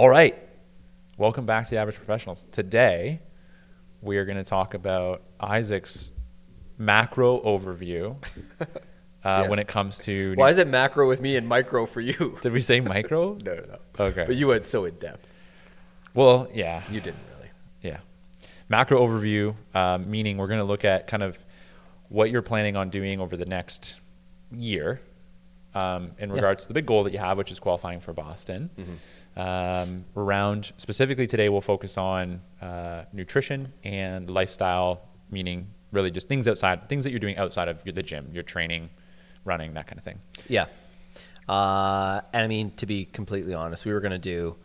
All right. Welcome back to the Average Professionals. Today, we are going to talk about Isaac's macro overview uh, Yeah. when it comes to. Why is it macro with me and micro for you? Did we say micro? no, no, no. Okay. But you went so in depth. well, yeah. You didn't really. Yeah. Macro overview, um, meaning we're going to look at kind of what you're planning on doing over the next year um, in Yeah. regards to the big goal that you have, which is qualifying for Boston. Mm-hmm. Um, around specifically today, we'll focus on uh, nutrition and lifestyle, meaning really just things outside, things that you're doing outside of the gym, your training, running, that kind of thing. Yeah. Uh, and I mean, to be completely honest, we were going to do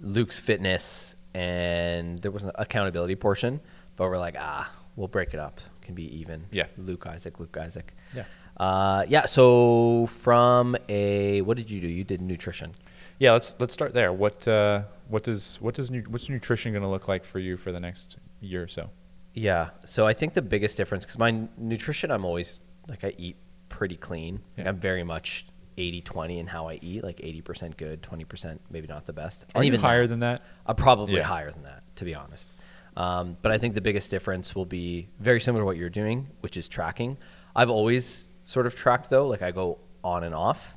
Luke's fitness and there was an accountability portion, but we're like, ah, we'll break it up. Can be even. Yeah. Luke Isaac, Luke Isaac. Yeah. Uh, yeah. So from a, what did you do? You did nutrition. Yeah, let's let's start there. What uh, what does what does nu- what's nutrition going to look like for you for the next year or so? Yeah. So I think the biggest difference, because my n- nutrition, I'm always like, I eat pretty clean. Like, I'm very much 80 20 in how I eat, like 80% good, 20% maybe not the best. Are you even higher that- than that? I'm probably Yeah. higher than that, to be honest. Um, but I think the biggest difference will be very similar to what you're doing, which is tracking. I've always sort of tracked though, like I go on and off.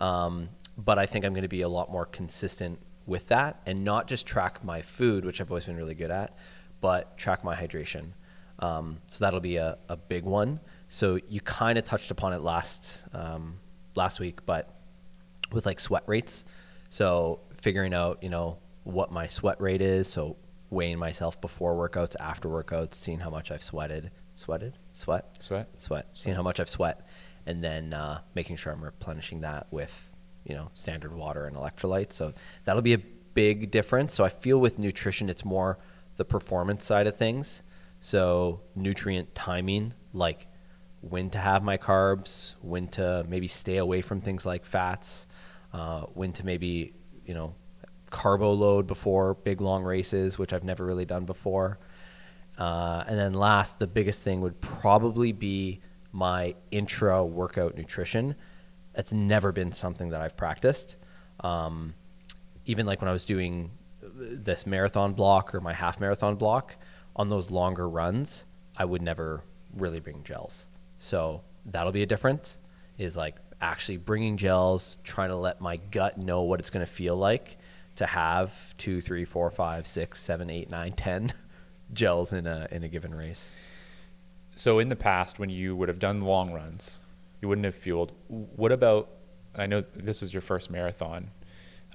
Um, but I think I'm going to be a lot more consistent with that and not just track my food, which I've always been really good at, but track my hydration. Um, so that'll be a, a big one. So you kind of touched upon it last um, last week, but with like sweat rates. So figuring out, you know, what my sweat rate is. So weighing myself before workouts, after workouts, seeing how much I've sweated, sweated, sweat, Sweat. sweat, seeing how much I've sweat, and then uh, making sure I'm replenishing that with, you know, standard water and electrolytes. So that'll be a big difference. So I feel with nutrition, it's more the performance side of things. So nutrient timing, like when to have my carbs, when to maybe stay away from things like fats, uh, when to maybe, you know, carbo load before big long races, which I've never really done before. Uh, and then last, the biggest thing would probably be my intra workout nutrition. That's never been something that I've practiced. Um, even like when I was doing this marathon block or my half marathon block, on those longer runs, I would never really bring gels. So that'll be a difference. Is like actually bringing gels, trying to let my gut know what it's going to feel like to have two, three, four, five, six, seven, eight, nine, ten gels in a in a given race. So in the past, when you would have done long runs, you wouldn't have fueled. What about? I know this is your first marathon.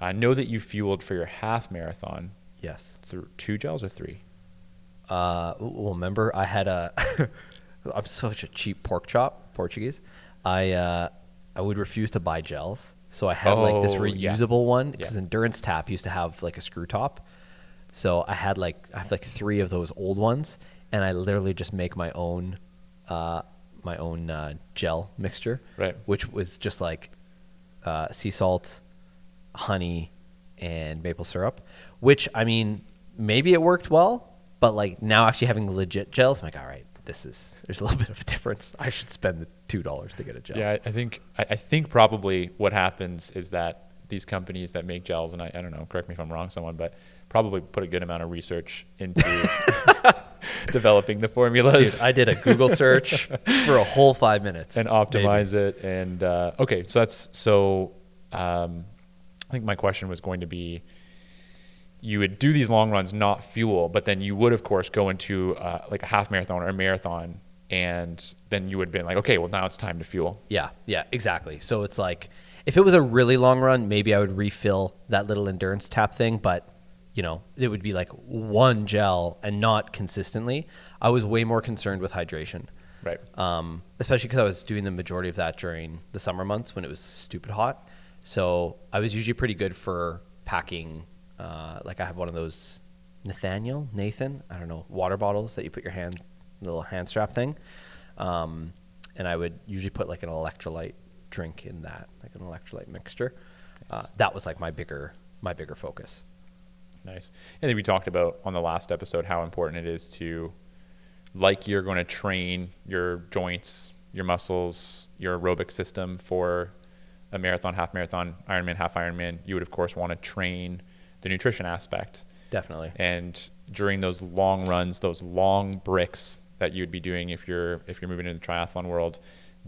I know that you fueled for your half marathon Yes. through two gels or three. Uh, well, remember I had a. I'm such a cheap pork chop, Portuguese. I uh, I would refuse to buy gels, so I had like this Oh, yeah. reusable one because Yeah. Endurance Tap used to have like a screw top. So I had like I have like three of those old ones, and I literally just make my own, uh, my own uh, gel mixture, Right. Which was just like uh, sea salt, honey, and maple syrup. Which I mean, maybe it worked well, but like now actually having legit gels, I'm like, all right, this is there's a little bit of a difference. I should spend the two dollars to get a gel. Yeah, I, I think I, I think probably what happens is that these companies that make gels, and I, I don't know, correct me if I'm wrong, someone, but probably put a good amount of research into developing the formulas. Dude, I did a Google search for a whole five minutes and optimize it. And uh, okay, so that's so. Um, I think my question was going to be: you would do these long runs, not fuel, but then you would, of course, go into uh, like a half marathon or a marathon, and then you would have been like, okay, well now it's time to fuel. Yeah, yeah, exactly. So it's like if it was a really long run, maybe I would refill that little endurance tap thing, but you know, it would be like one gel and not consistently. I was way more concerned with hydration. Right. Um, especially because I was doing the majority of that during the summer months when it was stupid hot. So I was usually pretty good for packing. Uh, like I have one of those Nathaniel, Nathan, I don't know, water bottles that you put your hand, little hand strap thing. Um, and I would usually put like an electrolyte drink in that, like an electrolyte mixture. Uh, that was like my bigger, my bigger focus. Nice. And then we talked about on the last episode how important it is to, like you're going to train your joints, your muscles, your aerobic system for a marathon, half marathon, Ironman, half Ironman. You would of course want to train the nutrition aspect. Definitely. And during those long runs, those long bricks that you would be doing if you're if you're moving into the triathlon world,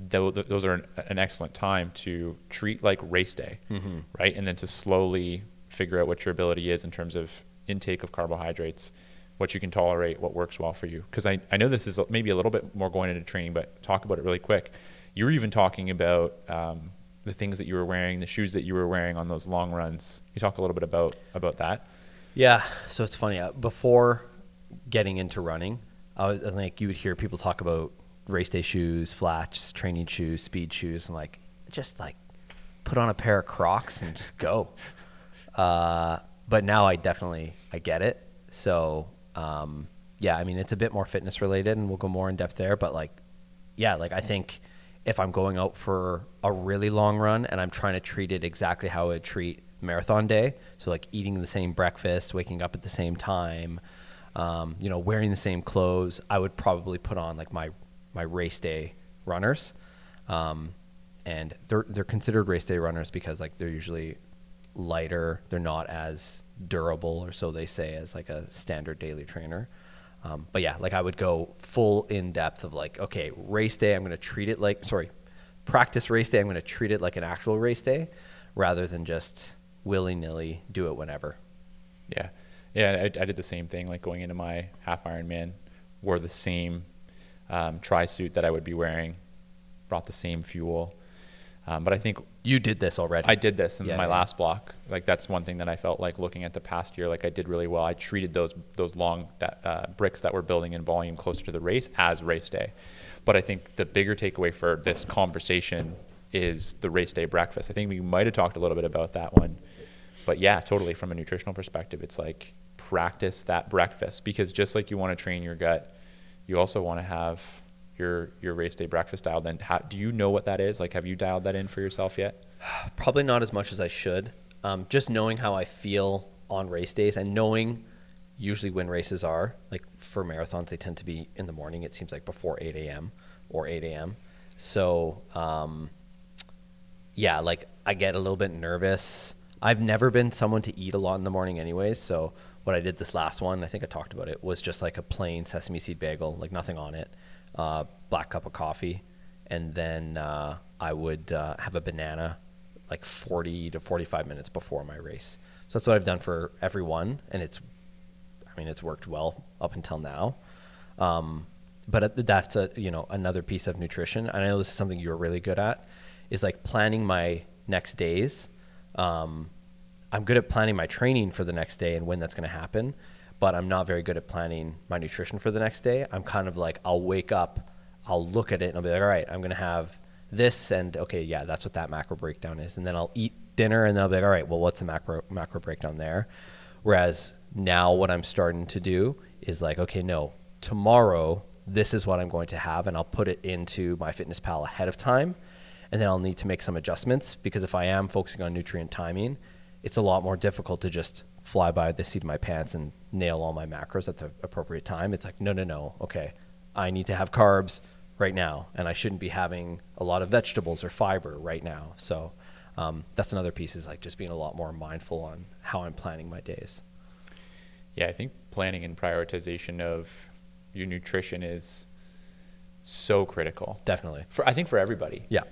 tho- th- those are an, an excellent time to treat like race day, Mm-hmm. right? And then to slowly figure out what your ability is in terms of intake of carbohydrates, what you can tolerate, what works well for you. Because I, I know this is maybe a little bit more going into training, but talk about it really quick. You were even talking about um, the things that you were wearing, the shoes that you were wearing on those long runs. You talk a little bit about about that. Yeah, so it's funny. uh, Before getting into running, I was I think you would hear people talk about race day shoes, flats, training shoes, speed shoes, and like just like put on a pair of Crocs and just go. Uh, but now I definitely I get it. So um, yeah, I mean it's a bit more fitness related, and we'll go more in depth there. But like, yeah, like I think if I'm going out for a really long run and I'm trying to treat it exactly how I would treat marathon day, so like eating the same breakfast, waking up at the same time, um, you know, wearing the same clothes, I would probably put on like my my race day runners. Um, and they're they're considered race day runners because like they're usually lighter. They're not as durable, or so they say, as like a standard daily trainer. Um, but yeah, like I would go full in depth of like, okay, race day, I'm going to treat it like, sorry, practice race day, I'm going to treat it like an actual race day, rather than just willy nilly do it whenever. Yeah, yeah. I, I did the same thing. Like going into my half Ironman, wore the same um, tri suit that I would be wearing, brought the same fuel. Um, but I think You did this already. I did this in Yeah, my yeah. last block. Like that's one thing that I felt like looking at the past year, like I did really well. I treated those those long that uh, bricks that were building in volume closer to the race as race day. But I think the bigger takeaway for this conversation is the race day breakfast. I think we might have talked a little bit about that one, but yeah, totally. From a nutritional perspective, it's like practice that breakfast because just like you want to train your gut, you also want to have your your race day breakfast dialed in. How, do you know what that is? Like, have you dialed that in for yourself yet? Probably not as much as I should. Um, just knowing how I feel on race days and knowing usually when races are, like for marathons, they tend to be in the morning. It seems like before 8 a.m. or 8 a.m. So, um, yeah, like I get a little bit nervous. I've never been someone to eat a lot in the morning, anyways. So, what I did this last one, I think I talked about it, was just like a plain sesame seed bagel, like nothing on it, uh, black cup of coffee, and then uh, I would uh, have a banana like 40 to 45 minutes before my race. So that's what I've done for everyone, and it's, I mean, it's worked well up until now. Um, but that's a you know another piece of nutrition. And I know this is something you're really good at, is like planning my next days. Um, I'm good at planning my training for the next day and when that's going to happen, but I'm not very good at planning my nutrition for the next day. I'm kind of like I'll wake up, I'll look at it and I'll be like, all right, I'm going to have this and okay, yeah, that's what that macro breakdown is, and then I'll eat dinner and then I'll be like, all right, well, what's the macro macro breakdown there? Whereas now what I'm starting to do is like, okay, no, tomorrow this is what I'm going to have, and I'll put it into my fitness pal ahead of time, and then I'll need to make some adjustments because if I am focusing on nutrient timing, it's a lot more difficult to just fly by the seat of my pants and nail all my macros at the appropriate time. It's like, no, no, no, okay, I need to have carbs right now, and I shouldn't be having a lot of vegetables or fiber right now. So um, that's another piece is like just being a lot more mindful on how I'm planning my days. Yeah, I think planning and prioritization of your nutrition is so critical. Definitely. For I think for everybody. Yeah.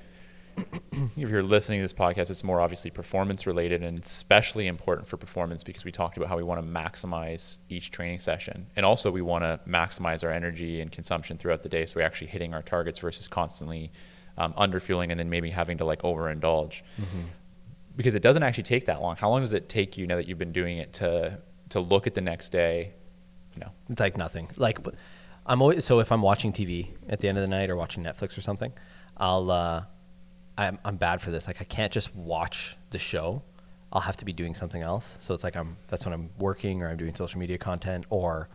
If you're listening to this podcast, it's more obviously performance related and especially important for performance because we talked about how we want to maximize each training session. And also we want to maximize our energy and consumption throughout the day so we're actually hitting our targets versus constantly um, underfueling and then maybe having to like overindulge. Because it doesn't actually take that long. How long does it take you now that you've been doing it to to look at the next day? You know, It's like nothing. Like I'm always so if I'm watching TV at the end of the night or watching Netflix or something, I'll uh, I'm I'm bad for this. Like I can't just watch the show. I'll have to be doing something else. So it's like I'm that's when I'm working or I'm doing social media content or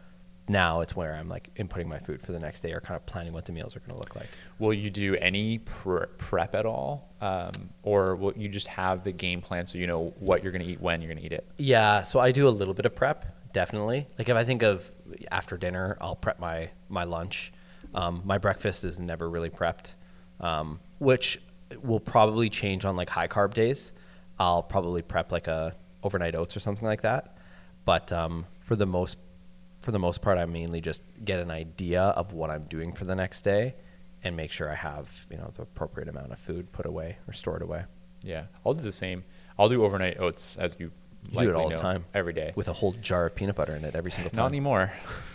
now it's where I'm like inputting my food for the next day or kind of planning what the meals are going to look like. will you do any pre- prep at all, um, or will you just have the game plan so you know what you're going to eat when you're going to eat it? Yeah, so I do a little bit of prep, definitely. Like if I think of after dinner, I'll prep my my lunch. Um, my breakfast is never really prepped, um, which will probably change on like high carb days. I'll probably prep like a overnight oats or something like that. But um, for the most for the most part, I mainly just get an idea of what I'm doing for the next day, and make sure I have you know the appropriate amount of food put away or stored away. Yeah, I'll do the same. I'll do overnight oats as you. You do it all the time. every day. with a whole jar of peanut butter in it every single time. Not anymore.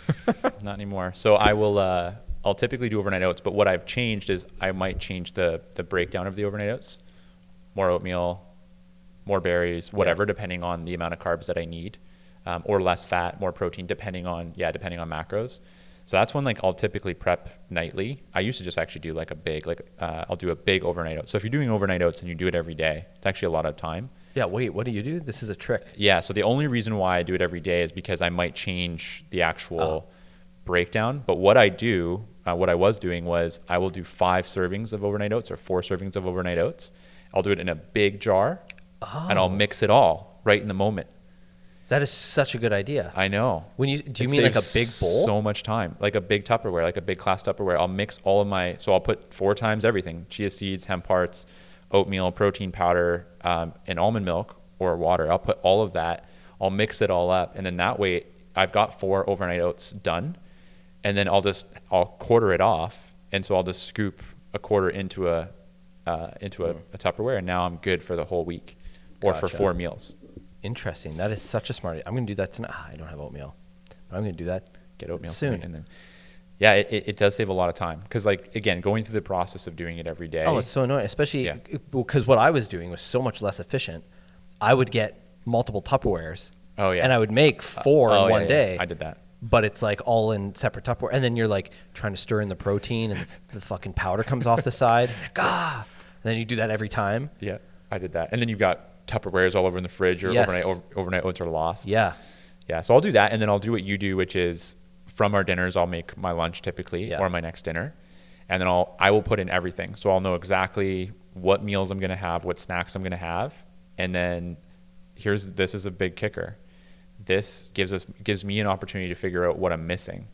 Not anymore. So I will. Uh, I'll typically do overnight oats, but what I've changed is I might change the the breakdown of the overnight oats. More oatmeal, more berries, whatever, depending on the amount of carbs that I need, um, or less fat, more protein, depending on yeah, depending on macros. So that's when like I'll typically prep nightly. I used to just actually do like a big like uh, I'll do a big overnight oats. So if you're doing overnight oats and you do it every day, it's actually a lot of time. Yeah. Wait. What do you do? This is a trick. Yeah. So the only reason why I do it every day is because I might change the actual Oh. Breakdown. But what I do, uh, what I was doing was I will do five servings of overnight oats or four servings of overnight oats. I'll do it in a big jar and Oh. I'll mix it all right in the moment. That is such a good idea. I know. When you do you It mean like a big bowl? So much time, like a big Tupperware, like a big class Tupperware. I'll mix all of my, so I'll put four times everything: chia seeds, hemp hearts, oatmeal, protein powder, um, and almond milk or water. I'll put all of that. I'll mix it all up, and then that way I've got four overnight oats done, and then I'll just I'll quarter it off, and so I'll just scoop a quarter into a uh, into a, a Tupperware, and now I'm good for the whole week, or for four meals. Interesting. That is such a smart. Idea. I'm going to do that tonight. Ah, I don't have oatmeal, but I'm going to do that. get oatmeal Soon. And then, yeah, it, it, it does save a lot of time because, like, again, going through the process of doing it every day. Oh, it's so annoying, especially Yeah. because what I was doing was so much less efficient. I would get multiple Tupperwares. Oh, yeah. And I would make four oh, in yeah, one yeah. day. I did that. But it's like all in separate Tupperware, and then you're like trying to stir in the protein, and the fucking powder comes off the side. Ah, and then you do that every time. yeah, I did that. And then you've got Tupperwares all over in the fridge. Or Yes. overnight o- overnight oats are lost. Yeah. Yeah, so I'll do that, and then I'll do what you do, which is from our dinners, I'll make my lunch typically Yeah. or my next dinner, and then I'll I will put in everything. So I'll know exactly what meals I'm gonna have, what snacks I'm gonna have, and then here's this is a big kicker. This gives us gives me an opportunity to figure out what I'm missing,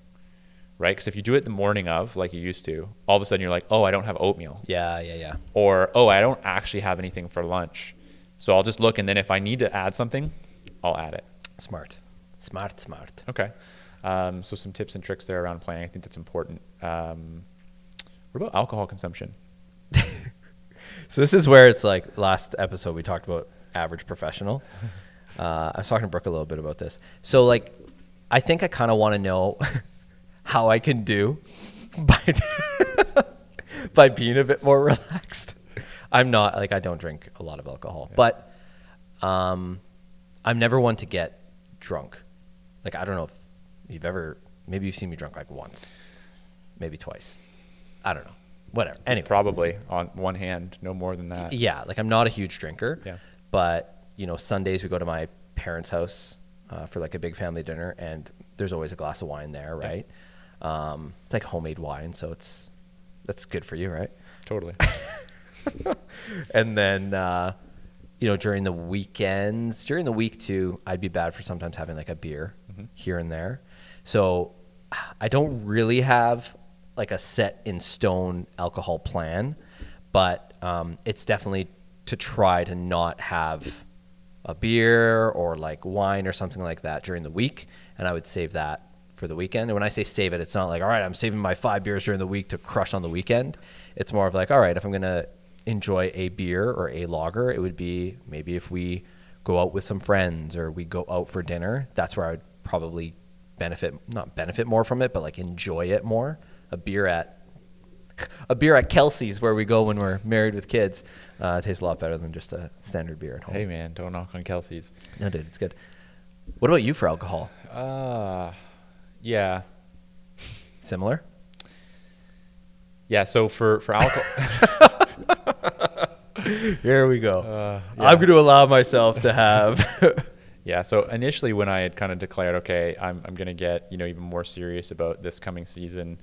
right? Because if you do it the morning of, like you used to, all of a sudden you're like, oh, I don't have oatmeal Yeah, yeah, yeah. or oh i don't actually have anything for lunch so i'll just look and then if i need to add something i'll add it Smart. Smart, smart. okay um, so some tips and tricks there around planning i think that's important um, what about alcohol consumption So this is where it's like last episode we talked about average professional. Uh, I was talking to Brooke a little bit about this. So like, I think I kind of want to know how I can do by by being a bit more relaxed. I'm not like I don't drink a lot of alcohol, but um, I'm never one to get drunk. Like I don't know if you've ever maybe you've seen me drunk like once, maybe twice. I don't know. Whatever. Anyway, probably on one hand no more than that yeah, like I'm not a huge drinker. Yeah. But you know, Sundays we go to my parents' house uh, for like a big family dinner, and there's always a glass of wine there, Yeah. right? Um, it's like homemade wine, so it's that's good for you, right? totally And then uh, you know, during the weekends, during the week too, I'd be bad for sometimes having like a beer here and there. So I don't really have like a set in stone alcohol plan, but um, it's definitely to try to not have a beer or like wine or something like that during the week, and I would save that for the weekend. And when I say save it, it's not like all right, I'm saving my five beers during the week to crush on the weekend. It's more of like all right, if I'm gonna enjoy a beer or a lager, it would be maybe if we go out with some friends or we go out for dinner. That's where I would probably benefit, not benefit more from it, but like enjoy it more. A beer at a beer at Kelsey's where we go when we're married with kids uh, tastes a lot better than just a standard beer at home. hey man don't knock on kelsey's No, dude, it's good. What about you for alcohol? uh yeah Similar? yeah so for for alcohol Here we go. Uh, I'm going to allow myself to have. Yeah. So initially, when I had kind of declared, okay, I'm, I'm going to get you know even more serious about this coming season,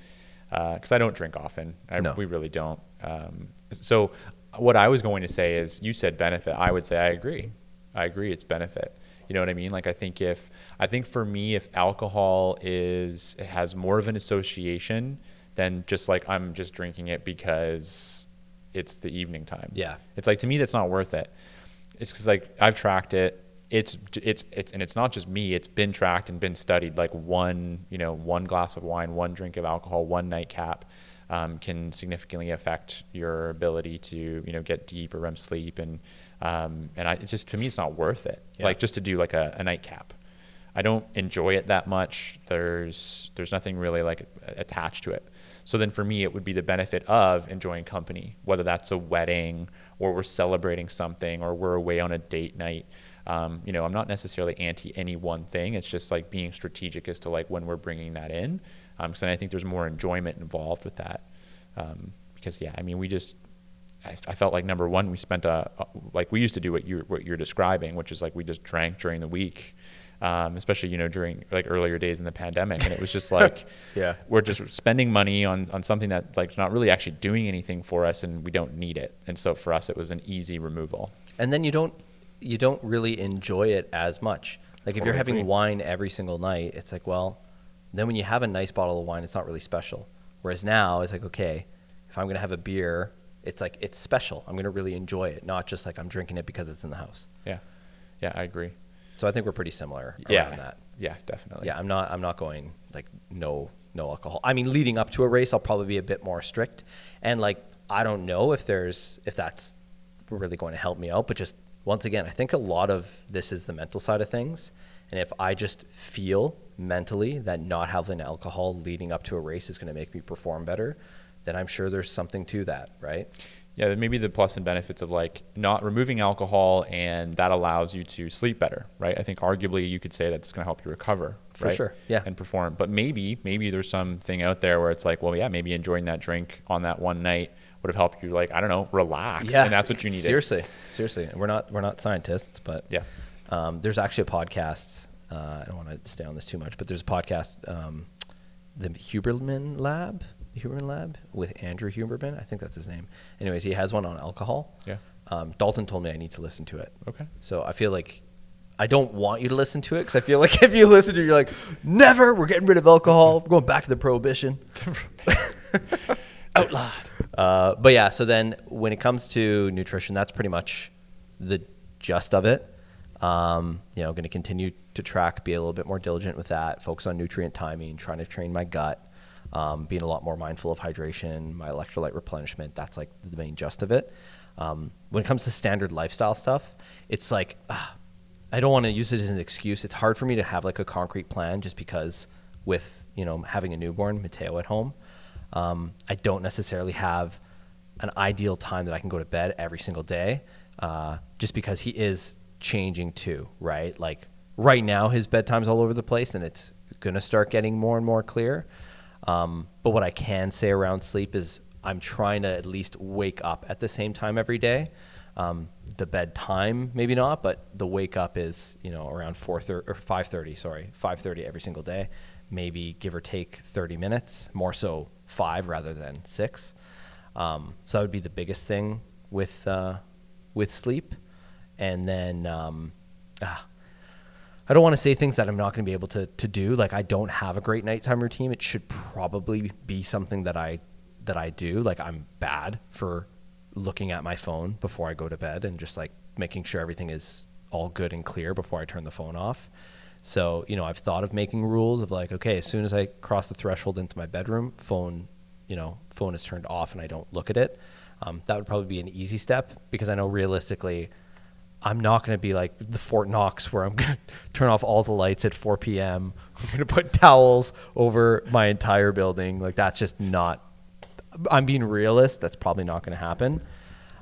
because I don't drink often. I, No. We really don't. Um, so what I was going to say is, you said benefit. I would say I agree. I agree. It's benefit. You know what I mean? Like I think if I think for me, if alcohol is it has more of an association than just like I'm just drinking it because it's the evening time. Yeah. It's like to me that's not worth it. It's because like I've tracked it. it's it's it's and it's not just me. It's been tracked and been studied. Like one you know one glass of wine, one drink of alcohol, one nightcap. Um, can significantly affect your ability to you know get deep or REM sleep. And um, and I, it's just to me it's not worth it. Yeah. like just to do like a, a nightcap. I don't enjoy it that much. There's there's nothing really like attached to it. So then for me it would be the benefit of enjoying company whether that's a wedding or we're celebrating something or we're away on a date night. Um, you know i'm not necessarily anti any one thing. It's just like being strategic as to like when we're bringing that in because i think there's more enjoyment involved with that. Um, because yeah i mean we just I, I felt like number one we spent a, a like we used to do what you what you're describing which is like we just drank during the week um, especially you know during like earlier days in the pandemic. And it was just like Yeah. we're just spending money on on something that's like not really actually doing anything for us and we don't need it. And so for us it was an easy removal. And then you don't you don't really enjoy it as much. Like if you're having wine every single night, it's like, well, then when you have a nice bottle of wine, it's not really special. Whereas now it's like, okay, if I'm gonna have a beer, it's like it's special. I'm gonna really enjoy it, not just like I'm drinking it because it's in the house. yeah yeah i agree So I think we're pretty similar yeah around that. yeah definitely Yeah, I'm not. I'm not going like no no alcohol. I mean, leading up to a race, I'll probably be a bit more strict, and like I don't know if there's if that's really going to help me out. But just once again, I think a lot of this is the mental side of things, and if I just feel mentally that not having alcohol leading up to a race is going to make me perform better, then I'm sure there's something to that, right? yeah maybe the plus and benefits of like not removing alcohol and that allows you to sleep better right i think arguably you could say that's going to help you recover For right? sure, yeah. and perform but maybe maybe there's something out there where it's like well yeah maybe enjoying that drink on that one night would have helped you like i don't know relax yeah, and that's what you needed Seriously, seriously. We're not we're not scientists, but Yeah. Um, there's actually a podcast. Uh, I don't want to stay on this too much, but there's a podcast, um, the Huberman Lab, Huberman Lab with Andrew Huberman. I think that's his name. Anyways, he has one on alcohol. Yeah. Um, Dalton told me I need to listen to it. Okay. So I feel like I don't want you to listen to it because I feel like if you listen to it, you're like, never. We're getting rid of alcohol. We're going back to the prohibition. outlawed Uh, but yeah, so then when it comes to nutrition, that's pretty much the gist of it. Um, you know, going to continue to track, be a little bit more diligent with that, focus on nutrient timing, trying to train my gut, um, being a lot more mindful of hydration, my electrolyte replenishment. That's like the main gist of it. Um, when it comes to standard lifestyle stuff, it's like ah, I don't want to use it as an excuse. It's hard for me to have like a concrete plan just because with you know having a newborn, Mateo at home, um, I don't necessarily have an ideal time that I can go to bed every single day, uh, just because he is changing too, right? Like right now, his bedtime's all over the place, and it's gonna start getting more and more clear. Um, but what I can say around sleep is I'm trying to at least wake up at the same time every day. Um, the bedtime, maybe not, but the wake up is you know around four thirty or five thirty. Sorry, five thirty every single day. Maybe give or take thirty minutes. More so five rather than six. Um, so that would be the biggest thing with uh, with sleep, and then um, ah, I don't want to say things that I'm not going to be able to to do. Like I don't have a great nighttime routine. It should probably be something that I that I do. Like I'm bad for looking at my phone before I go to bed and just like making sure everything is all good and clear before I turn the phone off. So, you know, I've thought of making rules of like, okay, as soon as I cross the threshold into my bedroom, phone, you know, phone is turned off and I don't look at it. Um, that would probably be an easy step because I know realistically, I'm not going to be like the Fort Knox where I'm going to turn off all the lights at 4 p.m. I'm going to put towels over my entire building. Like that's just not. I'm being realist. That's probably not going to happen.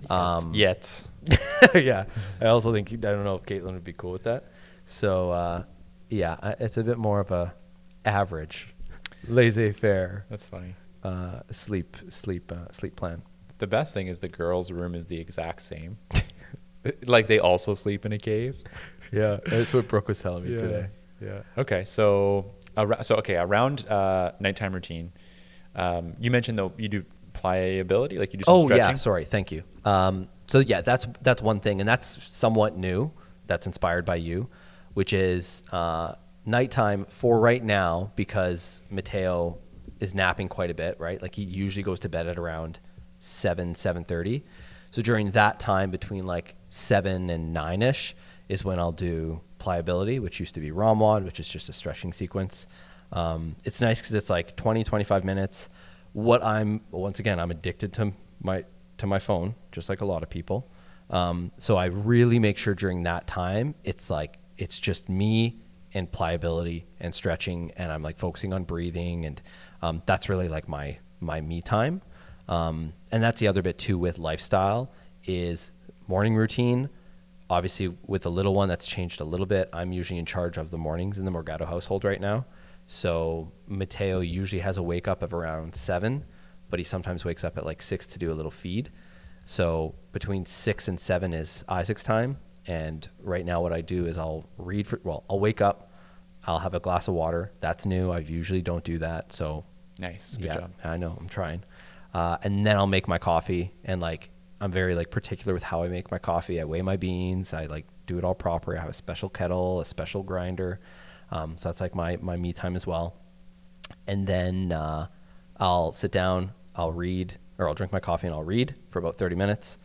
Um, yet yeah. I also think I don't know if Caitlin would be cool with that. So uh, yeah, it's a bit more of a average, laissez-faire that's funny uh, sleep sleep uh, sleep plan. the best thing is the girls room is the exact same like they also sleep in a cave Yeah, that's what Brooke was telling me today. Yeah. Okay. So, ar- so okay, around uh, nighttime routine, um, you mentioned though you do pliability, like you do some Oh stretching. yeah, sorry, thank you. Um, so yeah, that's that's one thing, and that's somewhat new. That's inspired by you, which is uh, nighttime for right now because Mateo is napping quite a bit, right? Like he usually goes to bed at around seven seven thirty. So during that time between like seven and nine ish is when I'll do pliability, which used to be ROMWOD, which is just a stretching sequence. Um, it's nice because it's like 20, 25 minutes. What I'm once again, I'm addicted to my to my phone, just like a lot of people. Um, so I really make sure during that time, it's like it's just me and pliability and stretching, and I'm like focusing on breathing, and um, that's really like my my me time. Um, and that's the other bit too with lifestyle is morning routine. Obviously, with the little one, that's changed a little bit. I'm usually in charge of the mornings in the Morgado household right now. So Mateo usually has a wake up of around seven, but he sometimes wakes up at like six to do a little feed. So between six and seven is Isaac's time. And right now, what I do is I'll read for, well, I'll wake up, I'll have a glass of water. That's new. I usually don't do that. So Nice. Good yeah, job. I know. I'm trying. Uh, and then I'll make my coffee, and like I'm very like particular with how I make my coffee. I weigh my beans. I like do it all proper. I have a special kettle, a special grinder. Um, so that's like my my me time as well. And then uh, I'll sit down. I'll read, or I'll drink my coffee and I'll read for about 30 minutes,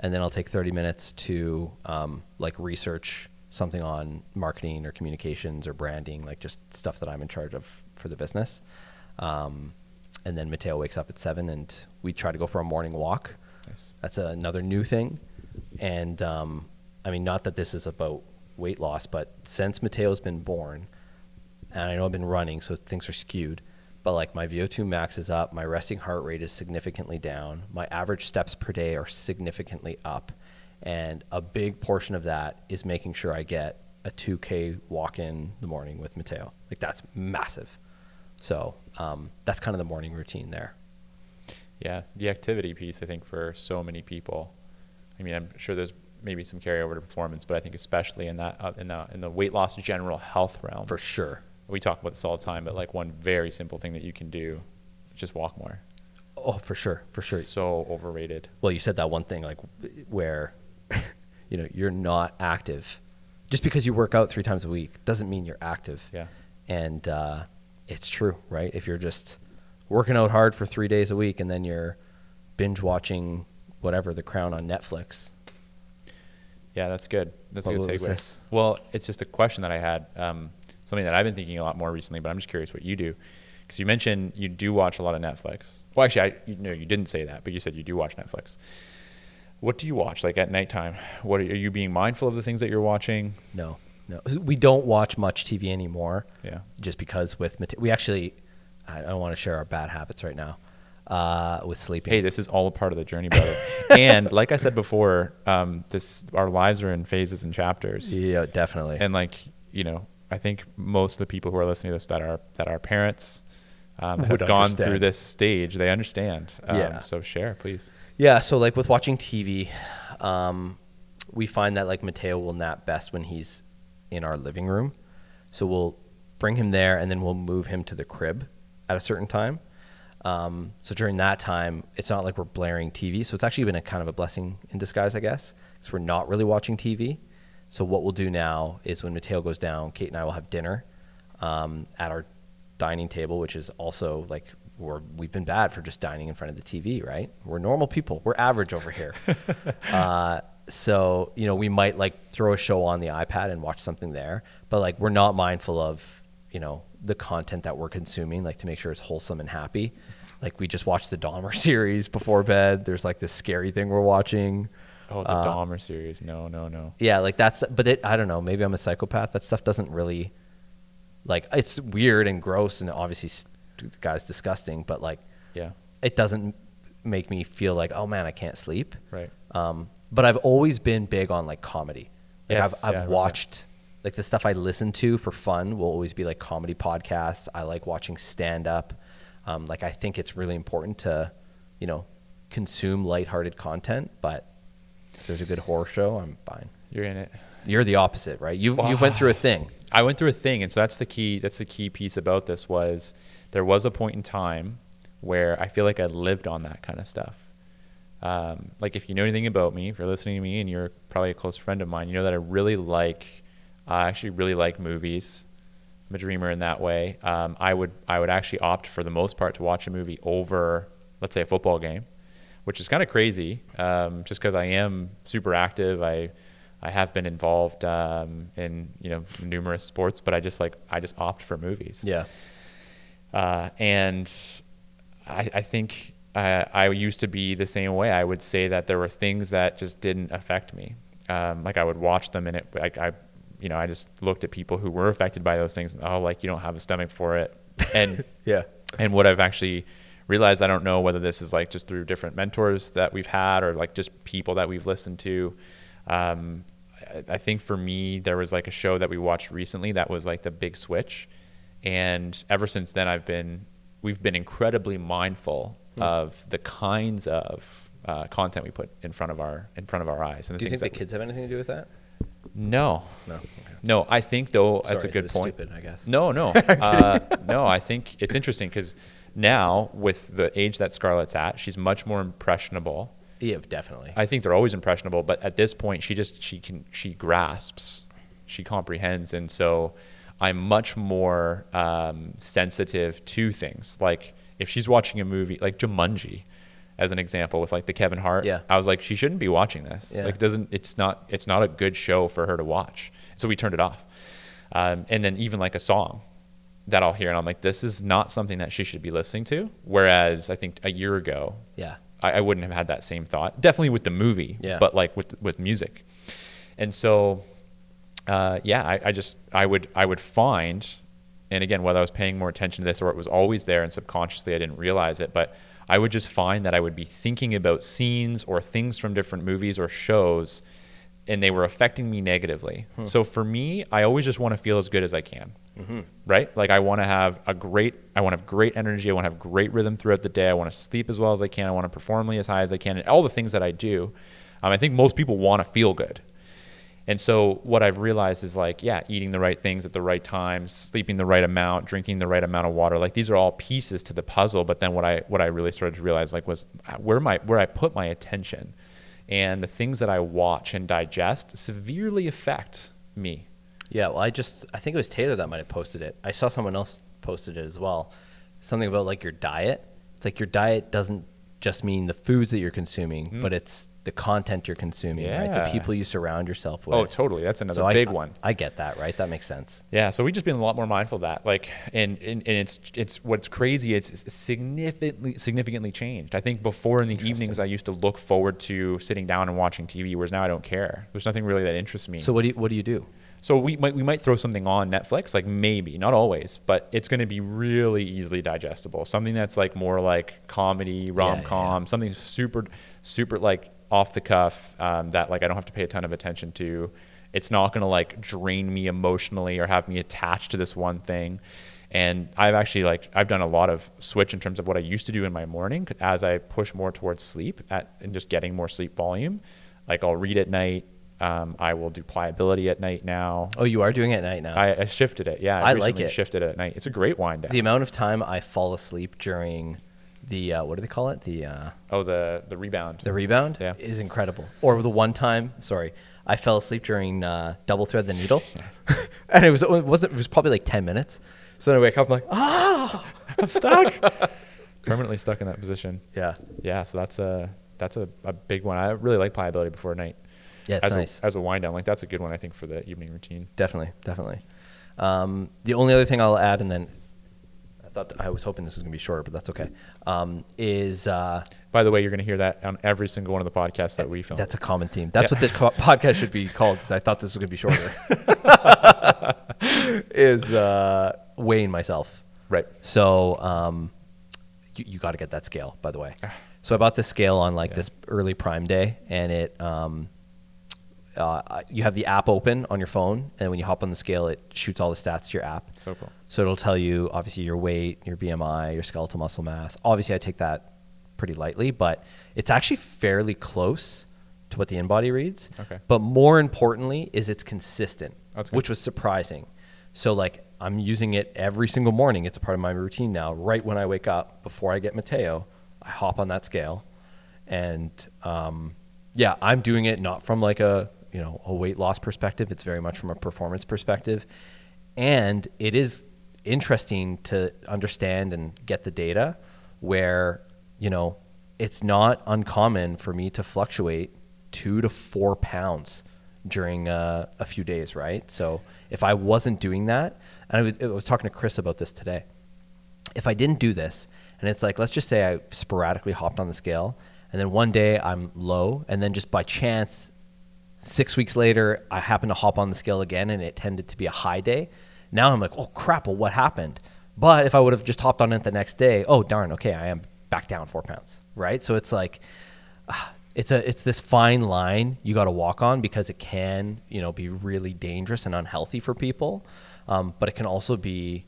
and then I'll take 30 minutes to um, like research something on marketing or communications or branding, like just stuff that I'm in charge of for the business. Um, and then Mateo wakes up at seven, and we try to go for a morning walk. Nice. That's another new thing. And um, I mean, not that this is about weight loss, but since Mateo's been born, and I know I've been running, so things are skewed. But like my VO2 max is up, my resting heart rate is significantly down, my average steps per day are significantly up, and a big portion of that is making sure I get a 2K walk in the morning with Mateo. Like that's massive. So um, that's kind of the morning routine there. Yeah, the activity piece, I think, for so many people. I mean, I'm sure there's maybe some carryover to performance, but I think especially in that uh, in the in the weight loss general health realm, For sure. we talk about this all the time. But like one very simple thing that you can do, just walk more. Oh, for sure, for sure. So overrated. Well, you said that one thing like where you know you're not active. Just because you work out three times a week doesn't mean you're active. Yeah. And uh, it's true, right? If you're just working out hard for three days a week and then you're binge watching whatever The Crown on Netflix, Yeah, that's good. That's What a good segue. this? Well, it's just a question that I had, um, something that I've been thinking a lot more recently, but I'm just curious what you do. Because you mentioned you do watch a lot of Netflix. Well, actually, I, you, no, you didn't say that, but you said you do watch Netflix. What do you watch like at nighttime? What are, are you being mindful of the things that you're watching? no, no, we don't watch much TV anymore. Yeah. just because with we actually, I don't want to share our bad habits right now uh, with sleeping. Hey, this is all a part of the journey, brother. and like I said before, um, this our lives are in phases and chapters. yeah, definitely. and like you know i think most of the people who are listening to this that are that are parents um, that Would have gone understand. through this stage they understand um, Yeah. so share please Yeah, so like with watching TV, um, we find that like Mateo will nap best when he's in our living room. So we'll bring him there and then we'll move him to the crib at a certain time. Um, so during that time, it's not like we're blaring TV. So it's actually been a kind of a blessing in disguise, I guess, because we're not really watching TV. So what we'll do now is when Mateo goes down, Kate and I will have dinner um, at our dining table, which is also like we're we've been bad for just dining in front of the TV, right? We're normal people. We're average over here. uh, so you know, we might like throw a show on the iPad and watch something there, but like we're not mindful of you know the content that we're consuming, like to make sure it's wholesome and happy. Like we just watched the Dahmer series before bed. There's like this scary thing we're watching. oh the dahmer series no no no Yeah, like that's, but it, I don't know. Maybe I'm a psychopath. That stuff doesn't really, like, it's weird and gross, and obviously, the guy's disgusting. But like, yeah it doesn't make me feel like, oh man, I can't sleep. right Um, but I've always been big on like comedy. Like Yes, I've, yeah, I've remember. watched like the stuff I listen to for fun will always be like comedy podcasts. I like watching stand up. Um, like I think it's really important to, you know, consume lighthearted content. But if there's a good horror show, I'm fine. you're in it You're the opposite, right? You you went through a thing. I went through a thing, and so that's the key. That's the key piece about this was there was a point in time where I feel like I lived on that kind of stuff. Um, like if you know anything about me, if you're listening to me, and you're probably a close friend of mine, you know that I really like. I actually really like movies. I'm a dreamer in that way. Um, I would I would actually opt for the most part to watch a movie over, let's say, a football game, which is kind of crazy. Um, just because I am super active, I I have been involved um, in you know numerous sports, but I just like I just opt for movies. Yeah. Uh, and I, I think uh, I used to be the same way. I would say that there were things that just didn't affect me. Um, like I would watch them and it, like I, you know, I just looked at people who were affected by those things. And, oh, like you don't have a stomach for it. And Yeah. and what I've actually realized, I don't know whether this is like just through different mentors that we've had or like just people that we've listened to. Um, I, I think for me, there was like a show that we watched recently that was like the big switch. And ever since then, I've been, we've been incredibly mindful Hmm. of the kinds of uh, content we put in front of our, in front of our eyes. And Do you think the that- kids have anything to do with that? No, No. no, I think though that's a good point. stupid, I guess. No, no, uh, no. I think it's interesting because now with the age that Scarlett's at, she's much more impressionable. Yeah, definitely. I think they're always impressionable, but at this point, she just she can she grasps, she comprehends, and so I'm much more um, sensitive to things. Like if she's watching a movie like Jumanji, as an example, with like the Kevin Hart, Yeah. I was like, she shouldn't be watching this. Yeah. Like, it doesn't it's not it's not a good show for her to watch. So we turned it off. Um, and then even like a song that I'll hear, and I'm like, this is not something that she should be listening to. Whereas I think a year ago, yeah. I, I wouldn't have had that same thought. Definitely with the movie, Yeah. but like with with music. And so, uh, yeah, I, I just I would I would find, and again, whether I was paying more attention to this or it was always there and subconsciously I didn't realize it, but I would just find that I would be thinking about scenes or things from different movies or shows, and they were affecting me negatively. So for me, I always just want to feel as good as I can right? Like I want to have a great, I want to have great energy. I want to have great rhythm throughout the day. I want to sleep as well as I can. I want to perform as high as I can, and all the things that I do. Um, I think most people want to feel good, and so what I've realized is like, yeah, eating the right things at the right times, sleeping the right amount, drinking the right amount of water. Like these are all pieces to the puzzle. But then what I what I really started to realize like was uh, where my where I put my attention, and the things that I watch and digest severely affect me. Yeah, well, I just I think it was Taylor that might have posted it. I saw someone else posted it as well. Something about like your diet. It's like your diet doesn't just mean the foods that you're consuming, mm. but it's the content you're consuming, right? The. People you surround yourself oh, with. Oh, totally. That's another So big I- one. I get that, right? That makes sense. Yeah, so we've just been a lot more mindful of that. Like, and, and, and it's it's what's crazy. It's significantly significantly changed. I think before in the evenings, I used to look forward to sitting down and watching TV, whereas now I don't care. There's nothing really that interests me. So what do you what do you do? So we might we might throw something on Netflix, like maybe not always, but it's going to be really easily digestible. Something that's like more like comedy, rom com, something super super like off the cuff um, that like I don't have to pay a ton of attention to. It's not going to like drain me emotionally or have me attached to this one thing. And I've actually like I've done a lot of switch in terms of what I used to do in my morning as I push more towards sleep at and just getting more sleep volume. Like I'll read at night. Um, I will do pliability at night now. Oh, you are doing it at night now. I, I shifted it. Yeah, I like it. Shifted it at night. It's a great wind down. the amount of time I fall asleep during the uh, what do they call it? The uh, oh, the the rebound. the rebound Yeah. is incredible. Or the one time, sorry, I fell asleep during uh, double thread the needle, and it was it wasn't it was probably like ten minutes. So then I wake up, I'm like, ah, I'm stuck. Permanently stuck in that position. yeah, Yeah, so that's a that's a, a big one. I really like pliability before night. Yeah, it's as nice. a, as a wind down. Like that's a good one I think for the evening routine. definitely, definitely. Um, the only other thing I'll add, and then I thought I was hoping this was gonna be shorter, but that's okay. Um, is uh, By the way, you're going to hear that on every single one of the podcasts that we film. that's a common theme. That's Yeah. what this co- podcast should be called because I thought this was gonna be shorter. is uh, weighing myself. right. So um, you, you got to get that scale, by the way. So I bought this scale on like Yeah. this early Prime Day, and it um, uh, you have the app open on your phone, and when you hop on the scale, it shoots all the stats to your app. So cool. So it'll tell you obviously your weight, your BMI, your skeletal muscle mass. Obviously, I take that pretty lightly, but it's actually fairly close to what the InBody reads. Okay. But more importantly, is it's consistent, That's which was surprising. So like I'm using it every single morning. It's a part of my routine now. Right when I wake up, before I get Mateo, I hop on that scale, and um, yeah, I'm doing it not from like a you know a weight loss perspective. It's very much from a performance perspective, and it is interesting to understand and get the data where you know it's not uncommon for me to fluctuate two to four pounds during uh, a few days, right? So if I wasn't doing that, and I was, I was talking to Chris about this today, if I didn't do this, and it's like, let's just say I sporadically hopped on the scale, and then one day I'm low, and then just by chance, six weeks later, I happen to hop on the scale again, and it tended to be a high day. Now I'm like, oh crap, well, what happened? But if I would have just hopped on it the next day, oh darn, okay, I am back down four pounds, right? So it's like, it's a it's this fine line you got to walk on because it can you know be really dangerous and unhealthy for people, um, but it can also be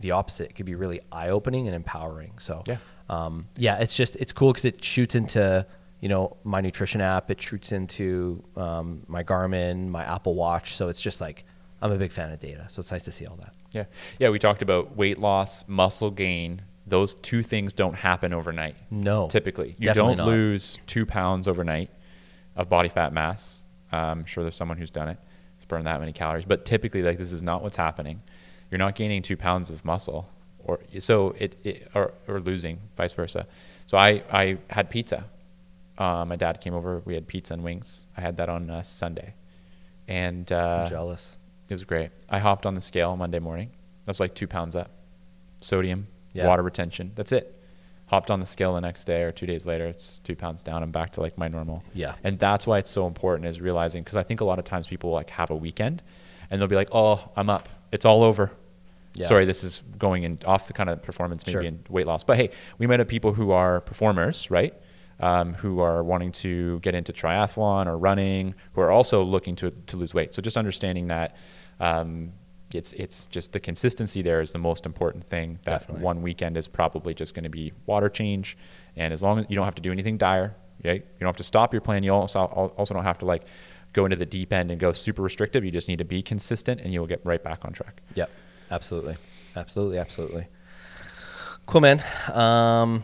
the opposite. It could be really eye opening and empowering. So Yeah. um, yeah, it's just it's cool because it shoots into you know my nutrition app. It shoots into um, my Garmin, my Apple Watch. So it's just like I'm a big fan of data. So it's nice to see all that. Yeah. Yeah. We talked about weight loss, muscle gain. Those two things don't happen overnight. No, Typically, you don't not. lose two pounds overnight of body fat mass. I'm sure there's someone who's done it. It's burned that many calories, but typically, like this is not what's happening. You're not gaining two pounds of muscle, or so it, it or, or losing, vice versa. So I I had pizza. Uh, my dad came over. We had pizza and wings. I had that on uh, Sunday, and uh, I'm jealous. it was great. I hopped on the scale Monday morning. I was like two pounds up. Sodium, Yeah. water retention. That's it. Hopped on the scale the next day or two days later. It's two pounds down. I'm back to like my normal. Yeah. And that's why it's so important is realizing because I think a lot of times people like have a weekend and they'll be like, oh, I'm up. It's all over. Yeah. Sorry, this is going in off the kind of performance maybe Sure. in weight loss. But hey, we might have people who are performers, right? Um, who are wanting to get into triathlon or running, who are also looking to to lose weight. So just understanding that um, it's it's just the consistency there is the most important thing. That Definitely. one weekend is probably just going to be water change, and as long as you don't have to do anything dire, right? You don't have to stop your plan. You also also don't have to like go into the deep end and go super restrictive. You just need to be consistent, and you'll get right back on track. Yep. Absolutely. Absolutely. Absolutely. Cool, man. Um,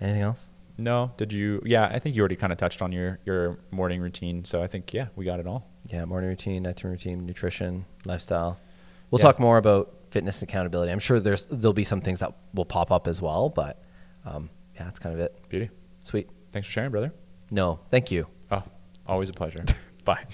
anything else? No, did you? Yeah, I think you already kind of touched on your your morning routine. So I think yeah, we got it all. Yeah, morning routine, nighttime routine, nutrition, lifestyle. We'll Yeah. talk more about fitness and accountability. I'm sure there's there'll be some things that will pop up as well, but um, yeah, that's kind of it. Beauty. Sweet. Thanks for sharing, brother. No, thank you. Oh, always a pleasure. Bye.